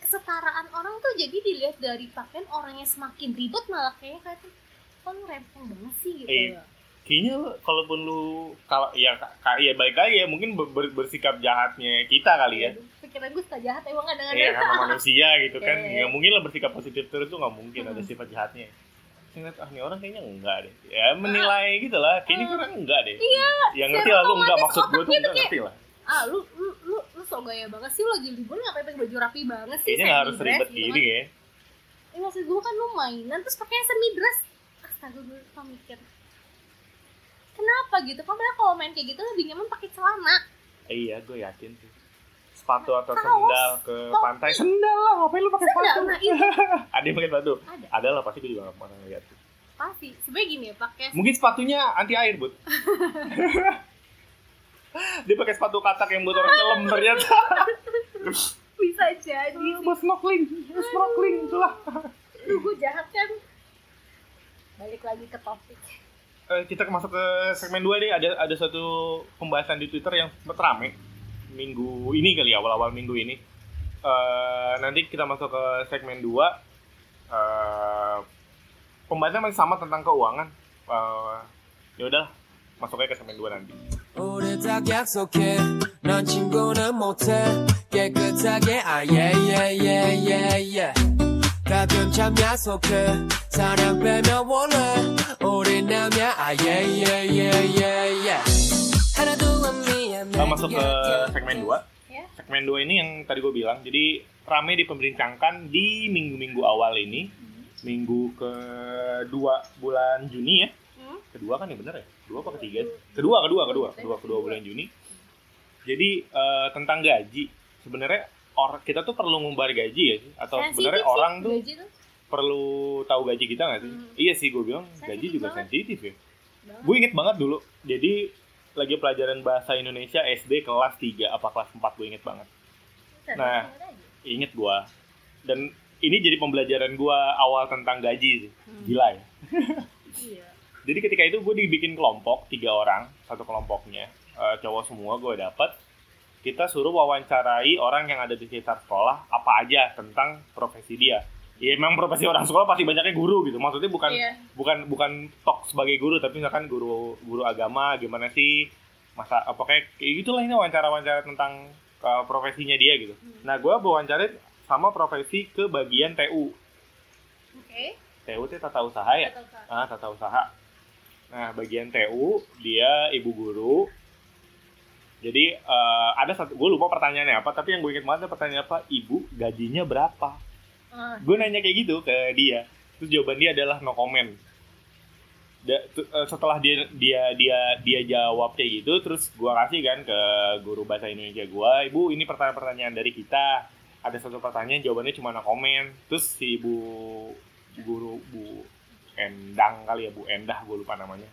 kesetaraan orang tuh jadi dilihat dari pakaian orang yang semakin ribet malah kayaknya kayak tuh kok lu rempong banget sih gitu Eh, Kayaknya kalaupun lu kalau ya ka- ya baik lagi ya mungkin ber- ber- bersikap jahatnya kita kali ya. Pikiran gue suka jahat emang kadang Iya kadang karena manusia gitu kan. Iya, iya. Ya mungkin lah bersikap positif terus tuh nggak mungkin ada Hmm. sifat jahatnya. Ngeliat, ah ini orang kayaknya enggak deh. Ya menilai gitu lah. Kayaknya Hmm. orang enggak deh. Iya, Yang ngerti lah lu enggak maksud gue tuh enggak ngerti lah. ah lu lu lu lu so gaya banget sih lu lagi liburan ngapain pakai baju rapi banget sih Kayaknya nggak harus ribet gitu gini kan. ya. Eh, maksud gue kan lu mainan terus pakai semi dress astaga gue lupa mikir kenapa gitu padahal kalau main kayak gitu lebih nyaman pakai celana Eh, iya, gue yakin sih. Sepatu atau Kaos, sendal ke topi. pantai. Sendal lah, ngapain lu pakai Sendal, sepatu? nah itu. Ada yang pakai sepatu? ada Ada lah, pasti gue juga nggak pernah lihat. pasti sebenarnya gini ya pakai Mungkin sepatunya anti air, Bud. Dia pakai sepatu katak yang buat orang nyelam ternyata. bisa jadi sih. buat snorkeling buat snorkeling itulah lu gue jahat kan balik lagi ke topik Eh, kita masuk ke segmen 2 deh ada ada satu pembahasan di Twitter yang sempat rame minggu ini kali ya awal-awal minggu ini Eh, nanti kita masuk ke segmen 2 Eh, pembahasan masih sama tentang keuangan Eh, ya udah masuknya ke segmen 2 nanti 우리 딱 약속해 넌 친구는 못해 깨끗하게 아 yeah yeah yeah yeah yeah 가끔 참 야속해 사랑 빼면 원래 우리 남야 아 yeah yeah yeah yeah yeah 하나도 안 미안해 Kita masuk ke segmen 2 ya segmen 2 ini yang tadi gue bilang jadi rame diperbincangkan di minggu-minggu awal ini minggu kedua bulan Juni ya hmm? kedua kan ya bener ya kedua apa ketiga kedua kedua kedua kedua kedua bulan Juni jadi eh, tentang gaji sebenarnya or kita tuh perlu ngumbar gaji ya sih? Atau Sensitif sebenarnya sih, orang tuh gaji tuh. perlu tahu gaji kita nggak sih? Hmm. iya sih gue bilang gaji Sensitif juga banget. sensitif ya. Gue inget banget dulu jadi lagi pelajaran bahasa Indonesia SD kelas 3 apa kelas 4 gue inget banget. Bisa, nah. inget gue dan ini jadi pembelajaran gue awal tentang gaji sih. Hmm. gila ya. Iya. Jadi ketika itu gue dibikin kelompok tiga orang satu kelompoknya. Eh, cowok semua gue dapat kita suruh wawancarai orang yang ada di sekitar sekolah apa aja tentang profesi dia. Ya emang profesi orang sekolah pasti banyaknya guru gitu. Maksudnya bukan Iya. bukan bukan tok sebagai guru tapi misalkan guru guru agama gimana sih masa apa kayak kayak gitulah ini wawancara wawancara tentang uh, profesinya dia gitu. Hmm. nah gue wawancarin sama profesi ke bagian TU oke. TU itu tata usaha ya? Atau enggak? ah tata usaha. Nah bagian TU dia ibu guru jadi eh, ada satu gue lupa pertanyaannya apa tapi yang gue ingat banget pertanyaan apa ibu gajinya berapa? Ah, gue nanya kayak gitu ke dia. Terus jawaban dia adalah no comment. Da- tu- eh, setelah dia dia dia dia jawab kayak gitu terus gue kasih kan ke guru bahasa Indonesia gue ibu ini pertanyaan-pertanyaan dari kita. Ada satu pertanyaan jawabannya cuma no comment. Terus si ibu guru bu Endang kali ya bu Endah gue lupa namanya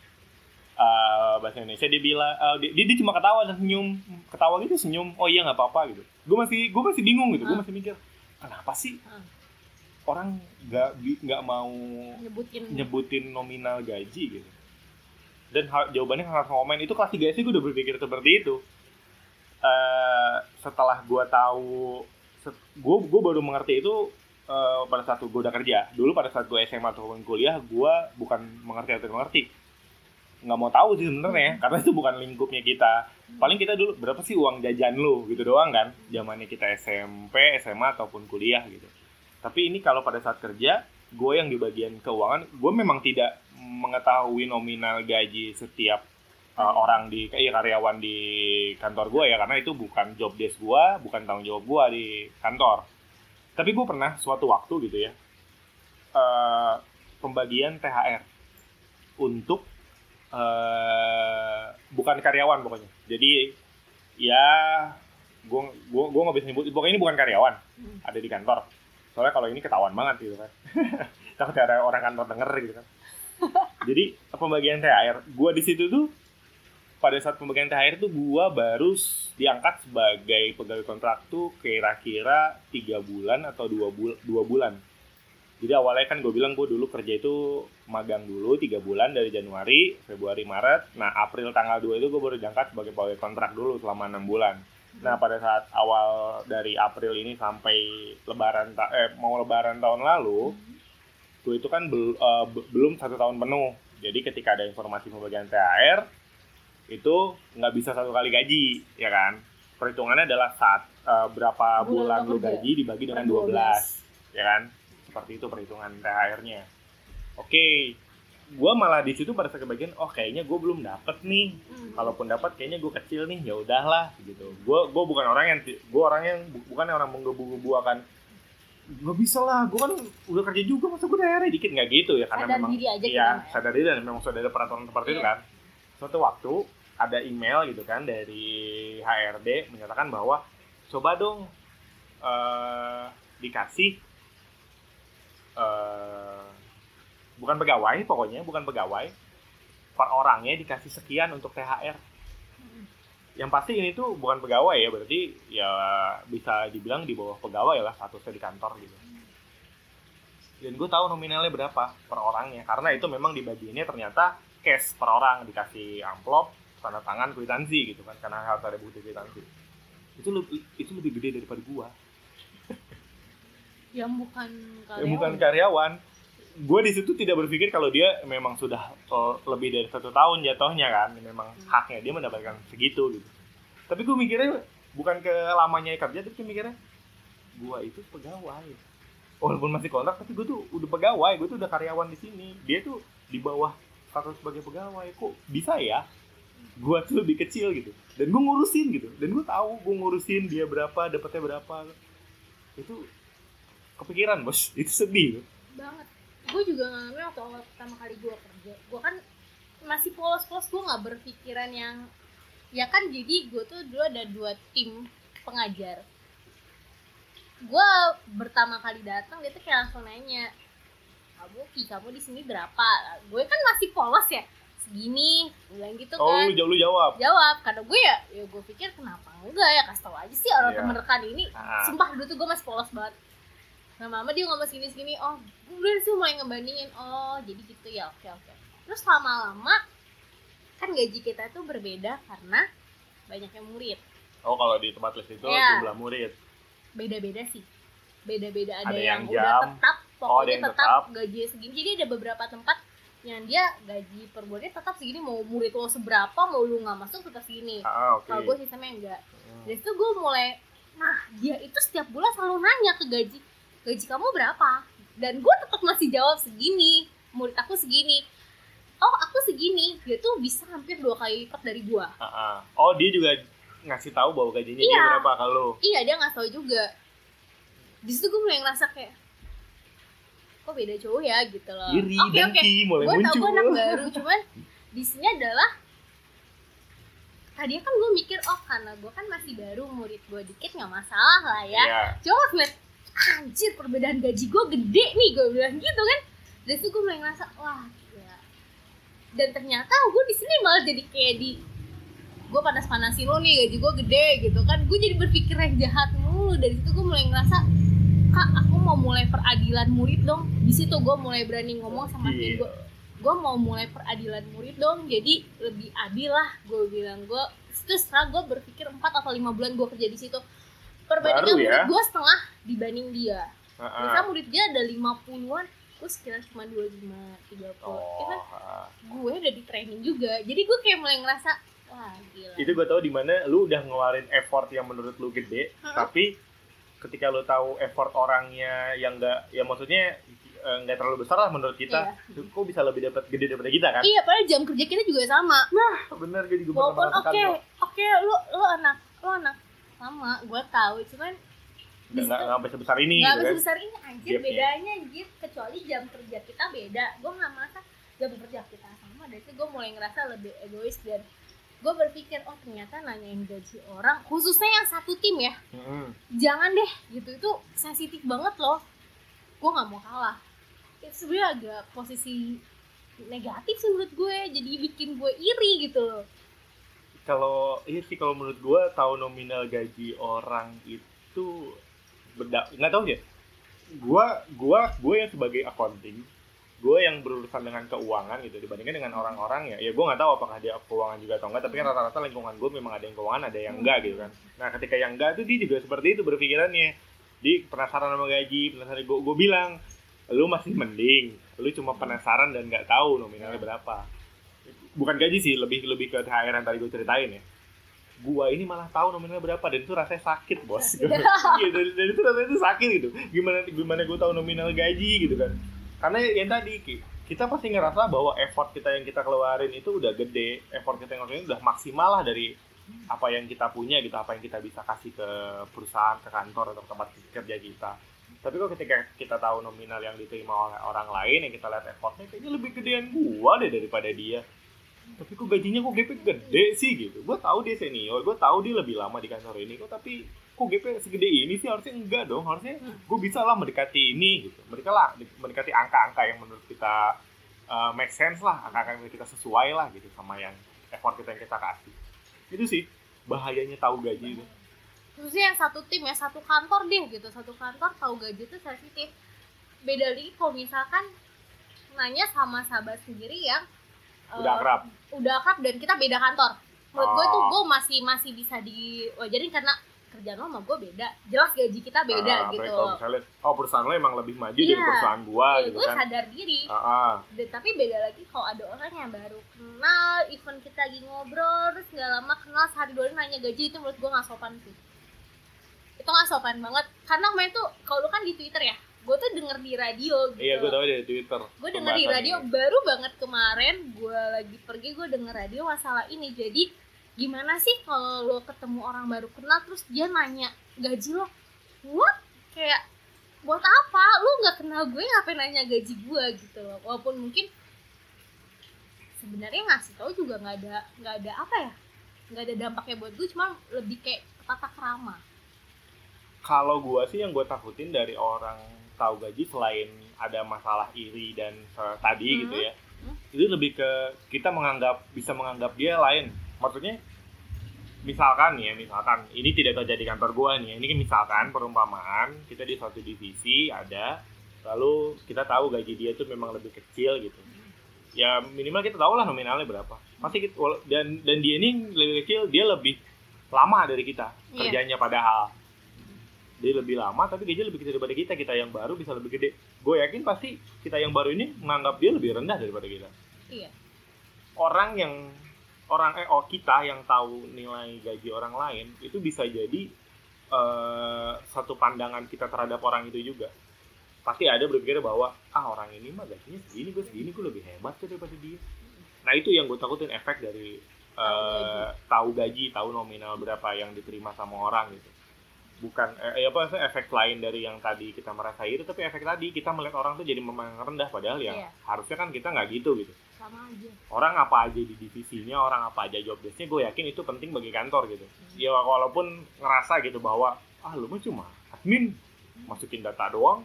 Eh, bahasa Indonesia dia bilang eh, dia, dia cuma ketawa dan senyum. Ketawa gitu senyum. Oh iya nggak apa-apa gitu. Gue masih gue masih bingung gitu. Gue Ah. masih mikir kenapa sih Ah. orang nggak nggak mau nyebutin. nyebutin nominal gaji gitu? Dan hal- jawabannya harus komen itu kelas 3 sih gue udah berpikir seperti itu. Eh, setelah gue tahu gue gue baru mengerti itu eh, pada saat gue udah kerja. Dulu pada saat gue SMA ataupun kuliah gue bukan mengerti atau mengerti nggak mau tahu sih sebenarnya karena itu bukan lingkupnya kita. Paling kita dulu berapa sih uang jajan lu? Gitu doang kan. Zamannya kita SMP SMA ataupun kuliah gitu. Tapi ini kalau pada saat kerja gue yang di bagian keuangan gue memang tidak mengetahui nominal gaji setiap uh, orang di eh, karyawan di kantor gue ya. Karena itu bukan job desk gue bukan tanggung jawab gue di kantor. Tapi gue pernah suatu waktu gitu ya eh, pembagian THR untuk eh, bukan karyawan pokoknya. Jadi ya gue gue gue nggak bisa nyebut pokoknya ini bukan karyawan. Hmm. ada di kantor. Soalnya kalau ini ketahuan banget gitu kan. Takut ada orang kantor denger gitu kan. Jadi pembagian THR gue di situ tuh pada saat pembagian THR tuh gue baru diangkat sebagai pegawai kontrak tuh kira-kira tiga bulan atau dua, bul dua bulan jadi awalnya kan gue bilang gue dulu kerja itu magang dulu tiga bulan dari Januari, Februari, Maret. Nah April tanggal 2 itu gue baru diangkat sebagai pegawai kontrak dulu selama enam bulan. Nah pada saat awal dari April ini sampai Lebaran eh mau Lebaran tahun lalu, gue itu kan bel- be- belum satu tahun penuh. Jadi ketika ada informasi pembagian THR itu nggak bisa satu kali gaji, ya kan? Perhitungannya adalah saat eh, berapa Bulan bulan, lu gaji dibagi dengan Per 12, ya kan? Seperti itu perhitungan THR-nya. Oke, gue malah di situ pada kebagian, oh kayaknya gue belum dapet nih. Hmm. Kalaupun dapat kayaknya gue kecil nih, ya udahlah gitu. Gue gue bukan orang yang gue orang yang bu- bukan orang menggebu-gebu akan nggak bisa lah, gue kan udah kerja juga masa gue daerah dikit nggak gitu ya karena Sadar memang diri aja iya ya. sadar diri dan memang sudah ada peraturan seperti itu Iya. kan. Suatu waktu ada email gitu kan dari HRD menyatakan bahwa coba dong eh, dikasih eh, bukan pegawai pokoknya bukan pegawai. Per orangnya dikasih sekian untuk THR yang pasti ini tuh bukan pegawai ya berarti ya bisa dibilang di bawah pegawai lah statusnya di kantor gitu. Dan gue tahu nominalnya berapa per orangnya karena itu memang dibagiinnya ternyata cash per orang dikasih amplop tanda tangan kwitansi gitu kan karena harus ada bukti kwitansi. Itu lebih itu lebih gede daripada gua yang bukan karyawan. Yang bukan karyawan. Gue di situ tidak berpikir kalau dia memang sudah oh, lebih dari satu tahun jatuhnya kan. Memang haknya dia mendapatkan segitu gitu. Tapi gue mikirnya bukan ke lamanya kerja tapi mikirnya gue itu pegawai. Walaupun masih kontrak tapi gue tuh udah pegawai. Gue tuh udah karyawan di sini. Dia tuh di bawah status sebagai pegawai. Kok bisa ya? Gue tuh lebih kecil gitu. Dan gue ngurusin gitu. Dan gue tahu gue ngurusin dia berapa dapatnya berapa. Itu kepikiran bos. Itu sedih banget. Gue juga ngalamin waktu awal pertama kali gue kerja. Gue kan masih polos-polos gue nggak berpikiran yang ya kan jadi gue tuh dulu ada dua tim pengajar. Gue pertama kali datang dia tuh kayak langsung nanya kamu ki kamu di sini berapa? Gue kan masih polos ya. Segini bilang gitu oh kan. lu, lu jawab? Jawab. Karena gue ya ya gue pikir kenapa enggak ya? Kasih tau aja sih orang Iya. temen rekan ini. Ah. sumpah dulu tuh gue masih polos banget mama dia ngomong segini segini oh udah sih mulai ngebandingin. Oh jadi gitu ya oke oke. Terus lama-lama kan gaji kita tuh berbeda karena banyaknya murid. Oh kalau di tempat les itu Iya. jumlah murid. Beda-beda sih. Beda-beda ada, Ada yang, yang udah jam. tetap Oh, ada pokoknya yang tetap, tetap. gaji segini. Jadi ada beberapa tempat yang dia gaji per bulannya tetap segini. Mau murid lo seberapa mau lu nggak masuk tetap segini. Ah oke. Kalau gue sistemnya enggak. Hmm. dari situ gue mulai nah dia itu setiap bulan selalu nanya ke gaji gaji kamu berapa? Dan gue tetap masih jawab segini. Murid aku segini. Oh aku segini. Dia tuh bisa hampir dua kali lipat dari gue Ah, ah. oh dia juga ngasih tahu bahwa gajinya dia Iya. berapa kalau iya dia nggak tahu juga. Di situ gue mulai ngerasa kayak kok beda cowok ya? Gitu loh. Iri oke oke. dengki mulai gue tau muncul gue anak baru cuman di sini adalah tadi kan gue mikir oh karena gue kan masih baru murid gue dikit nggak masalah lah ya. Iya. coba ngeliat anjir perbedaan gaji gue gede nih gue bilang gitu kan. Dari situ gue mulai ngerasa wah gila. Dan ternyata gue di sini malah jadi kayak di gue panas-panasin lo nih gaji gue gede gitu kan. Gue jadi berpikir yang jahat mulu. Dari situ gue mulai ngerasa kak aku mau mulai peradilan murid dong. Di situ gue mulai berani ngomong sama tim Iya. gue gue mau mulai peradilan murid dong jadi lebih adil lah gue bilang. Gue terus setelah gue berpikir 4 atau lima bulan gue kerja di situ. Perbandingan Baru ya? gue setengah dibanding dia. Ah, ah. misal murid dia ada 50-an gue sekitar cuma 25 30 ya oh kan ah. gue udah di training juga. Jadi gue kayak mulai ngerasa wah gila. Itu gue tahu di mana lu udah ngeluarin effort yang menurut lu gede Mm-mm. tapi ketika lu tahu effort orangnya yang enggak ya maksudnya eh, nggak terlalu besar lah menurut kita kok bisa lebih dapat gede daripada kita kan? Iya padahal jam kerja kita juga sama. Bener gue juga walaupun oke oke lu lu anak lu anak sama gue tahu. Cuman nggak nggak sebesar ini nggak gitu kan? besar ini anjir. Gapnya. bedanya anjir. Kecuali jam kerja kita beda. Gue nggak merasa jam kerja kita sama. Dari itu gue mulai ngerasa lebih egois dan gue berpikir oh ternyata nanyain gaji orang khususnya yang satu tim ya. Mm-mm. jangan deh gitu. Itu sensitif banget loh. Gue nggak mau kalah. Itu sebenarnya agak posisi negatif sih menurut gue. Jadi bikin gue iri gitu loh. Kalau iya sih kalau menurut gue tahu nominal gaji orang itu beda nggak tahu ya. Gua gua gue yang sebagai accounting gue yang berurusan dengan keuangan gitu dibandingkan dengan orang-orang ya ya gue nggak tahu apakah dia keuangan juga atau enggak tapi kan rata-rata lingkungan gue memang ada yang keuangan ada yang enggak gitu kan. Nah ketika yang enggak tuh dia juga seperti itu berpikirannya. Di penasaran sama gaji penasaran gue gue bilang lu masih mending lu cuma penasaran dan nggak tahu nominalnya berapa. Bukan gaji sih lebih lebih ke THR yang tadi gue ceritain ya gua ini malah tahu nominalnya berapa dan itu rasanya sakit bos. Iya dan, dan itu rasanya itu sakit gitu. Gimana gimana gue tahu nominal gaji gitu kan. Karena yang tadi Ki, kita pasti ngerasa bahwa effort kita yang kita keluarin itu udah gede. Effort kita yang keluarin udah maksimal lah dari apa yang kita punya gitu apa yang kita bisa kasih ke perusahaan ke kantor atau tempat kerja kita. Tapi kok ketika kita tahu nominal yang diterima oleh orang lain yang kita lihat effortnya kayaknya lebih gedean gua deh daripada dia tapi kok gajinya kok GP gede sih gitu. Gue tahu dia senior gue tahu dia lebih lama di kantor ini kok tapi kok GP segede ini sih? Harusnya enggak dong. Harusnya gue bisa lah mendekati ini gitu. Mereka lah mendekati angka-angka yang menurut kita uh, make sense lah. Angka-angka yang kita sesuai lah gitu sama yang effort kita yang kita kasih. Itu sih bahayanya tahu gaji itu. Khususnya yang satu tim ya satu kantor deh gitu. Satu kantor tahu gaji itu sensitif. Beda lagi kalau misalkan nanya sama sahabat sendiri yang udah akrab. udah akrab dan kita beda kantor. Menurut gue tuh Oh. gue masih masih bisa diwajarin karena kerjaan lo sama gue beda. Jelas gaji kita beda Ah, gitu. kalau misalnya oh perusahaan lo emang lebih maju dari Iya. perusahaan gua ya, gitu gue kan. sadar diri. Ah, ah. Dan- tapi beda lagi kalau ada orang yang baru kenal event kita lagi ngobrol terus nggak lama kenal sehari dua hari nanya gaji itu menurut gue nggak sopan sih. Itu nggak sopan banget. Karena kemarin tuh kalau lu kan di twitter ya gue tuh denger di radio gitu. Iya gue tahu dari twitter. Gue denger di radio ini. baru banget kemarin gue lagi pergi gue denger radio masalah ini. Jadi gimana sih kalau lo ketemu orang baru kenal terus dia nanya gaji lo? What? Kayak buat apa? Lu nggak kenal gue ngapain nanya gaji gue gitu loh. Walaupun mungkin sebenarnya ngasih tahu juga nggak ada nggak ada apa ya nggak ada dampaknya buat gue cuma lebih kayak tata kerama. Kalau gua sih yang gue takutin dari orang tahu gaji selain ada masalah iri dan se- tadi Hmm. gitu ya Hmm. itu lebih ke kita menganggap bisa menganggap dia lain maksudnya misalkan ya misalkan ini tidak terjadi di kantor gua nih ya. ini kan misalkan perumpamaan kita di suatu divisi ada lalu kita tahu gaji dia tuh memang lebih kecil gitu ya minimal kita tahu lah nominalnya berapa pasti kita, dan dan dia ini lebih kecil dia lebih lama dari kita Iya. kerjanya padahal dia lebih lama tapi gajinya lebih kecil daripada kita. Kita yang baru bisa lebih gede. Gue yakin pasti kita yang baru ini menganggap dia lebih rendah daripada kita. Iya. Orang yang orang eh oh kita yang tahu nilai gaji orang lain itu bisa jadi eh, satu pandangan kita terhadap orang itu juga. Pasti ada berpikir bahwa ah orang ini mah gajinya segini gue segini gue lebih hebat tuh daripada dia. Nah itu yang gue takutin efek dari eh, tahu gaji tahu nominal berapa yang diterima sama orang gitu bukan eh, ya apa efek lain dari yang tadi kita merasa itu tapi efek tadi kita melihat orang tuh jadi memang rendah padahal ya Iya. harusnya kan kita nggak gitu gitu sama aja orang apa aja di divisinya, orang apa aja job desk-nya, gue yakin itu penting bagi kantor gitu. Ya walaupun ngerasa gitu bahwa ah lu mah cuma admin masukin data doang,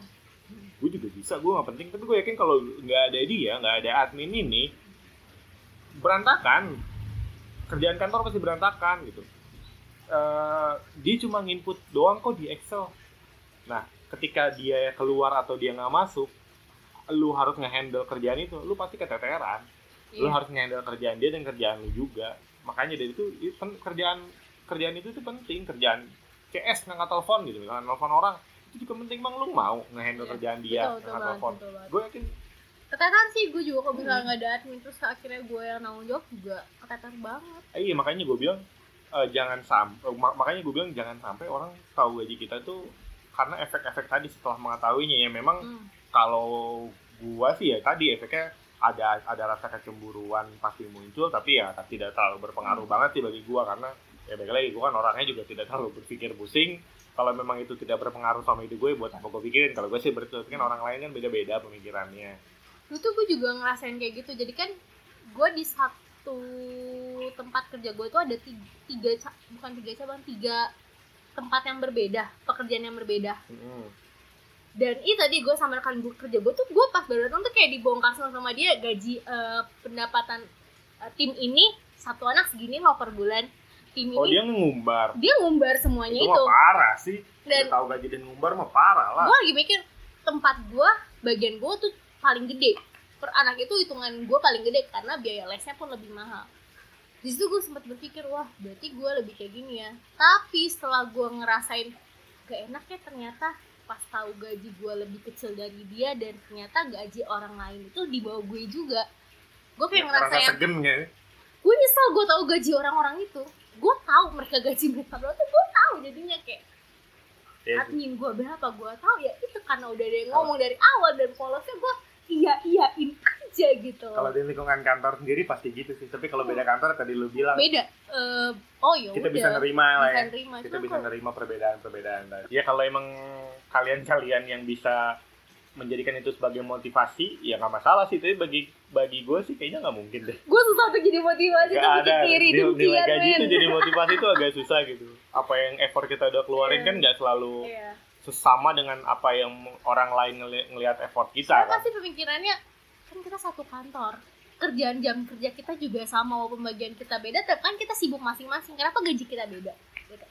gue juga bisa, gue nggak penting. Tapi gue yakin kalau nggak ada dia, nggak ada admin ini, berantakan. Kerjaan kantor pasti berantakan gitu. Eh, dia cuma nginput doang kok di Excel. Nah, ketika dia keluar atau dia nggak masuk, lu harus ngehandle kerjaan itu, lu pasti keteteran. Lu Iya. harus ngehandle kerjaan dia dan kerjaan lu juga. Makanya dari itu kerjaan kerjaan itu tuh penting. Kerjaan CS ngangkat telepon gitu. Misalnya telepon orang itu juga penting bang. Lu mau ngehandle Iya, kerjaan dia betul, betul ngangkat banget, telepon gue yakin keteteran sih gue juga kalau misalnya nggak ada admin terus akhirnya gue yang nanggung jawab juga keteter banget. Eh, iya makanya gue bilang eh, jangan sampai makanya gue bilang jangan sampai orang tahu gaji kita tuh karena efek-efek tadi setelah mengetahuinya ya. Memang hmm. kalau gua sih ya tadi efeknya ada ada rasa kecemburuan pasti muncul tapi ya tidak terlalu berpengaruh banget sih bagi gua karena ya balik lagi gua kan orangnya juga tidak terlalu berpikir pusing. Kalau memang itu tidak berpengaruh sama hidup gue buat apa gue pikirin? Kalau gue sih berarti kan orang lain kan beda-beda pemikirannya. Dulu tuh gue juga ngerasain kayak gitu. Jadi kan gue di satu tempat kerja gue tuh ada tiga, tiga bukan tiga cabang tiga tempat yang berbeda pekerjaan yang berbeda. Mm-mm. dan itu tadi gue sama rekan gue kerja gue tuh gue pas baru datang tuh kayak dibongkar sama sama dia gaji eh, pendapatan eh, tim ini satu anak segini loh per bulan. Tim oh ini dia ngumbar? Dia ngumbar semuanya itu itu, mah parah sih. Dan tahu gaji dan ngumbar mah parah lah. Gue lagi mikir tempat gue bagian gue tuh paling gede. Per anak itu hitungan gue paling gede karena biaya lesnya pun lebih mahal di situ gue sempat berpikir wah berarti gue lebih kayak gini ya. Tapi setelah gue ngerasain gak enak ya ternyata pas tahu gaji gue lebih kecil dari dia dan ternyata gaji orang lain itu di bawah gue juga gue kayak Ya, ngerasa rasa yang segen ya. Gue nyesel gue tahu gaji orang-orang itu. Gue tahu mereka gaji mereka berapa tuh gue tahu jadinya kayak Ya, admin gue berapa gue tahu ya itu karena udah ada yang ngomong dari awal dan polosnya gue iya iyain aja gitu kalau di lingkungan kantor sendiri pasti gitu sih tapi kalau beda kantor tadi lu bilang beda Eh, oh ya kita udah. bisa nerima lah ya nerima kita Cuma bisa kalau- nerima perbedaan-perbedaan. Ya kalau emang kalian-kalian yang bisa menjadikan itu sebagai motivasi, ya nggak masalah sih. Tapi bagi bagi gue sih kayaknya nggak mungkin deh. gue susah tuh jadi motivasi tuh Gak bikin ada kiri nil- nilai dengkian gaji itu jadi motivasi itu agak susah gitu. Apa yang effort kita udah keluarin Iya. kan nggak selalu Iya. sesama dengan apa yang orang lain ngeli- ngelihat effort kita Saya kan. pasti pemikirannya kan kita satu kantor kerjaan jam kerja kita juga sama walaupun bagian kita beda tapi kan kita sibuk masing-masing kenapa gaji kita beda gitu.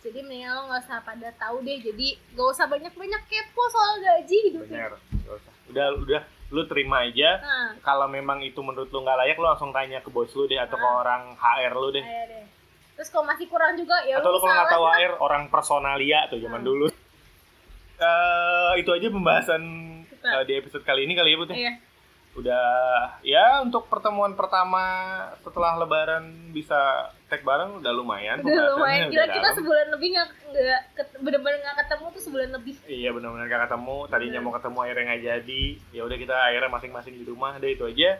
jadi mendingan lo nggak usah pada tahu deh jadi gak usah banyak-banyak kepo soal gaji hidupnya bener Gak usah. udah udah lu terima aja nah kalau memang itu menurut lu nggak layak lu langsung tanya ke bos lu deh atau ke Ah. orang HR lu deh ayo deh terus kalau masih kurang juga ya atau lu kalau nggak tahu. HR orang personalia tuh zaman Hmm. dulu Eh itu aja pembahasan Kita. eh, di episode kali ini kali ya Putih iya udah ya untuk pertemuan pertama setelah lebaran bisa tag bareng udah lumayan udah lumayan udah gila kita dalam. sebulan lebih nggak nggak ket- bener-bener nggak ketemu tuh sebulan lebih Iya benar-benar gak ketemu. Tadinya Iya. mau ketemu akhirnya nggak jadi. Ya udah kita akhirnya masing-masing di rumah deh itu aja.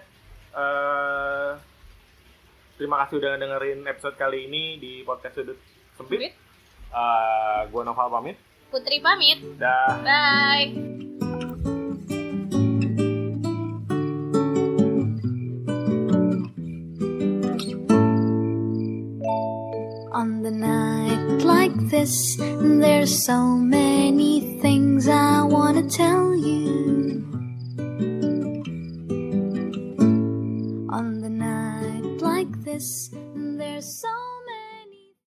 eh terima kasih udah dengerin episode kali ini di podcast sudut sempit. Sempit. Eh gua Noval pamit. Putri pamit Dah. bye On the night like this, there's so many things I want to tell you. On the night like this, there's so